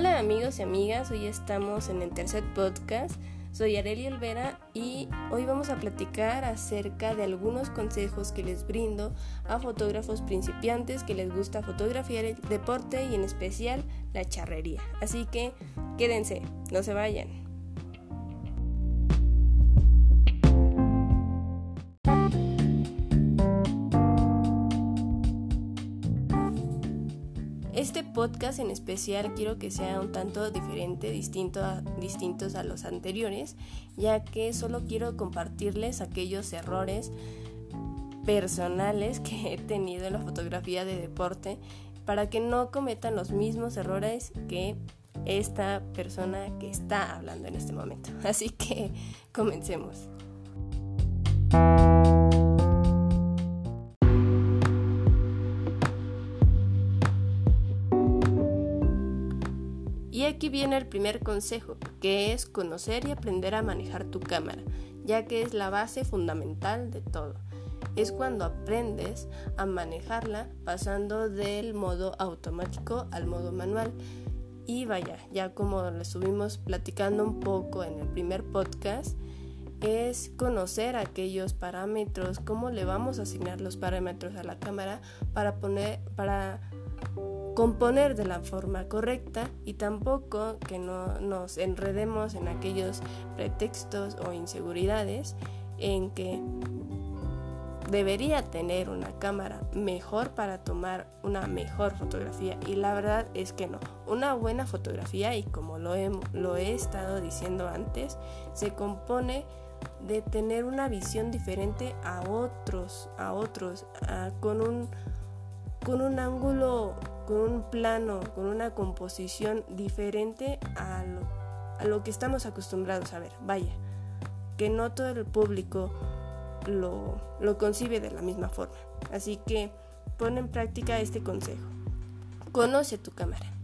Hola amigos y amigas, hoy estamos en el tercer podcast. Soy Areli Olvera y hoy vamos a platicar acerca de algunos consejos que les brindo a fotógrafos principiantes que les gusta fotografiar el deporte y en especial la charrería. Así que quédense, no se vayan. Este podcast en especial quiero que sea un tanto diferente, distinto a, distintos a los anteriores, ya que solo quiero compartirles aquellos errores personales que he tenido en la fotografía de deporte para que no cometan los mismos errores que esta persona que está hablando en este momento. Así que comencemos. Aquí viene el primer consejo, que es conocer y aprender a manejar tu cámara, ya que es la base fundamental de todo. Es cuando aprendes a manejarla pasando del modo automático al modo manual. Y vaya, ya como lo estuvimos platicando un poco en el primer podcast, es conocer aquellos parámetros, cómo le vamos a asignar los parámetros a la cámara para poner para componer de la forma correcta y tampoco que no nos enredemos en aquellos pretextos o inseguridades en que debería tener una cámara mejor para tomar una mejor fotografía y la verdad es que no. Una buena fotografía y como lo he, lo he estado diciendo antes, se compone de tener una visión diferente a otros, a otros, con un con un ángulo con un plano, con una composición diferente a lo, que estamos acostumbrados a ver. Vaya, que no todo el público lo, lo concibe de la misma forma. Así que pon en práctica este consejo. Conoce tu cámara.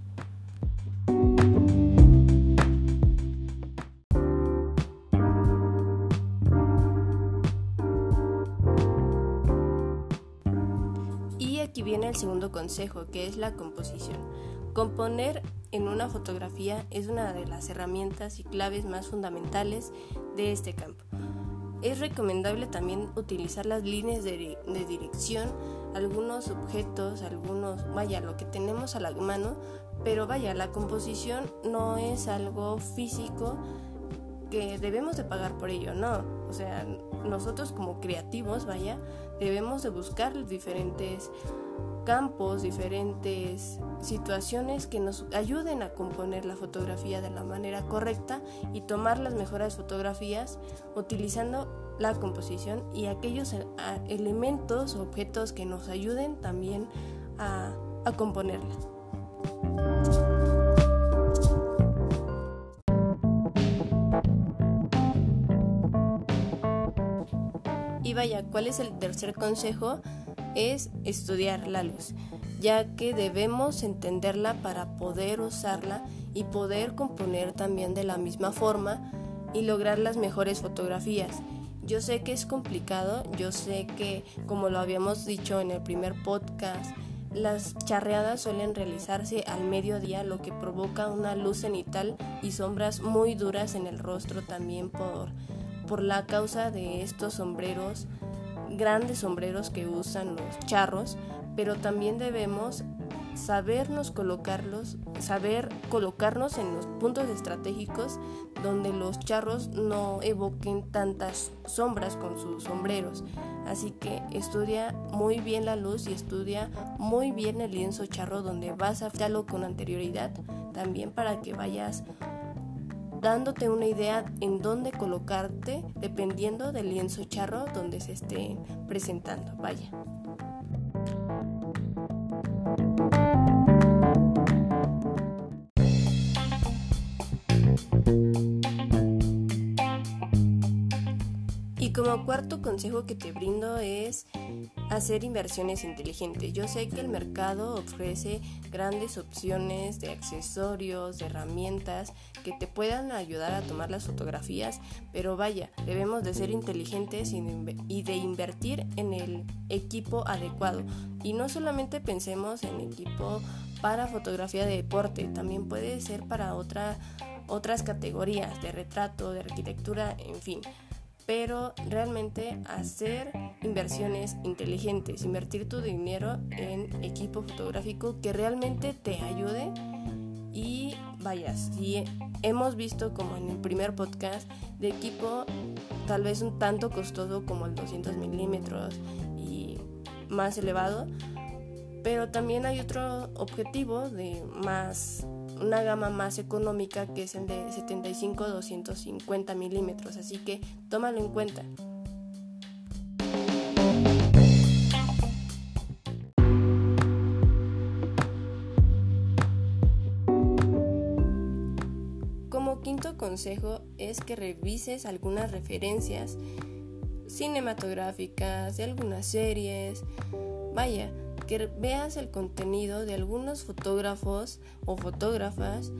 Aquí viene el segundo consejo, que es la composición. Componer en una fotografía es una de las herramientas y claves más fundamentales de este campo. Es recomendable también utilizar las líneas de, dirección, algunos objetos, algunos, vaya, lo que tenemos a la mano, pero vaya, la composición no es algo físico que debemos de pagar por ello, no. O sea, nosotros como creativos, vaya, debemos de buscar diferentes campos, diferentes situaciones que nos ayuden a componer la fotografía de la manera correcta y tomar las mejores fotografías utilizando la composición y aquellos eh, elementos objetos que nos ayuden también a, a componerla. Vaya, ¿cuál es el tercer consejo? Es estudiar la luz, ya que debemos entenderla para poder usarla y poder componer también de la misma forma y lograr las mejores fotografías. Yo sé que es complicado, yo sé que como lo habíamos dicho en el primer podcast, las charreadas suelen realizarse al mediodía, lo que provoca una luz cenital y sombras muy duras en el rostro también por por la causa de estos sombreros, grandes sombreros que usan los charros, pero también debemos sabernos colocarlos, saber colocarnos en los puntos estratégicos donde los charros no evoquen tantas sombras con sus sombreros. Así que estudia muy bien la luz y estudia muy bien el lienzo charro donde vas a hacerlo con anterioridad, también para que vayas dándote una idea en dónde colocarte dependiendo del lienzo charro donde se esté presentando. Vaya. Como cuarto consejo que te brindo es hacer inversiones inteligentes. Yo sé que el mercado ofrece grandes opciones de accesorios, de herramientas que te puedan ayudar a tomar las fotografías, pero vaya, debemos de ser inteligentes y de invertir en el equipo adecuado. Y no solamente pensemos en equipo para fotografía de deporte, también puede ser para otra, otras categorías de retrato, de arquitectura, en fin. Pero realmente hacer inversiones inteligentes, invertir tu dinero en equipo fotográfico que realmente te ayude. Y vayas, si hemos visto como en el primer podcast de equipo tal vez un tanto costoso como el 200 milímetros y más elevado, pero también hay otro objetivo de más una gama más económica que es el de 75-250 milímetros, así que tómalo en cuenta. quinto consejo es que revises algunas referencias cinematográficas de algunas series. Vaya, que veas el contenido de algunos fotógrafos o fotógrafas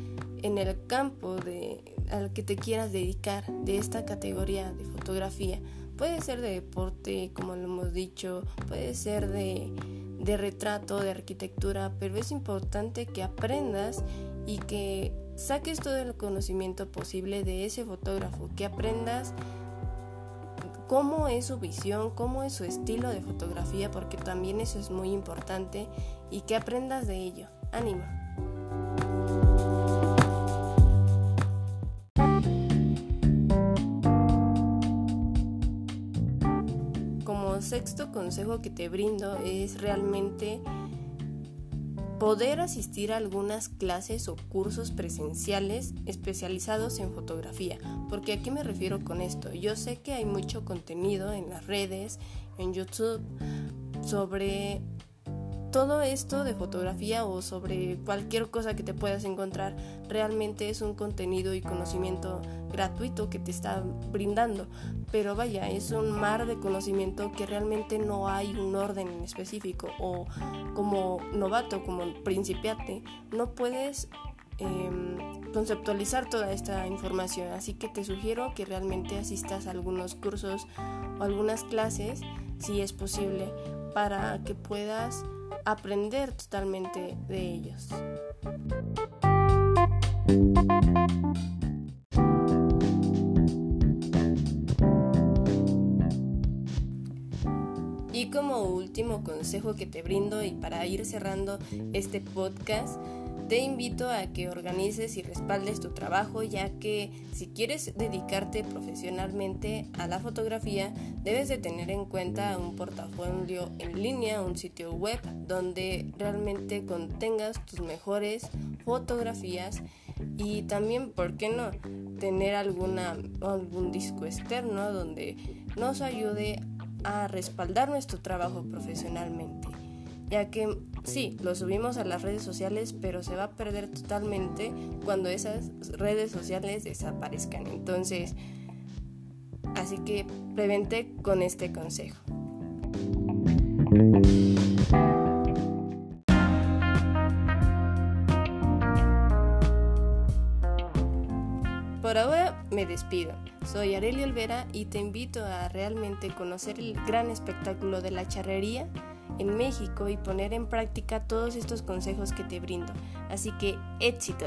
en el campo de, al que te quieras dedicar de esta categoría de fotografía. Puede ser de deporte, como lo hemos dicho, puede ser de, de retrato, de arquitectura, pero es importante que aprendas y que saques todo el conocimiento posible de ese fotógrafo, que aprendas cómo es su visión, cómo es su estilo de fotografía, porque también eso es muy importante, y que aprendas de ello. Ánimo. Como sexto consejo que te brindo es realmente poder asistir a algunas clases o cursos presenciales especializados en fotografía. Porque a qué me refiero con esto? Yo sé que hay mucho contenido en las redes, en YouTube, sobre todo esto de fotografía o sobre cualquier cosa que te puedas encontrar realmente es un contenido y conocimiento gratuito que te está brindando. Pero vaya, es un mar de conocimiento que realmente no hay un orden en específico o como novato, como principiante, no puedes em, conceptualizar toda esta información. Así que te sugiero que realmente asistas a algunos cursos o algunas clases, si es posible, para que puedas aprender totalmente de ellos. Y como último consejo que te brindo y para ir cerrando este podcast, te invito a que organices y respaldes tu trabajo ya que si quieres dedicarte profesionalmente a la fotografía debes de tener en cuenta un portafolio en línea, un sitio web donde realmente contengas tus mejores fotografías y también, ¿por qué no?, tener alguna, algún disco externo donde nos ayude a respaldar nuestro trabajo profesionalmente ya que sí, lo subimos a las redes sociales, pero se va a perder totalmente cuando esas redes sociales desaparezcan. Entonces, así que prevente con este consejo. Por ahora me despido. Soy Arely Olvera y te invito a realmente conocer el gran espectáculo de la charrería en México y poner en práctica todos estos consejos que te brindo. Así que éxito.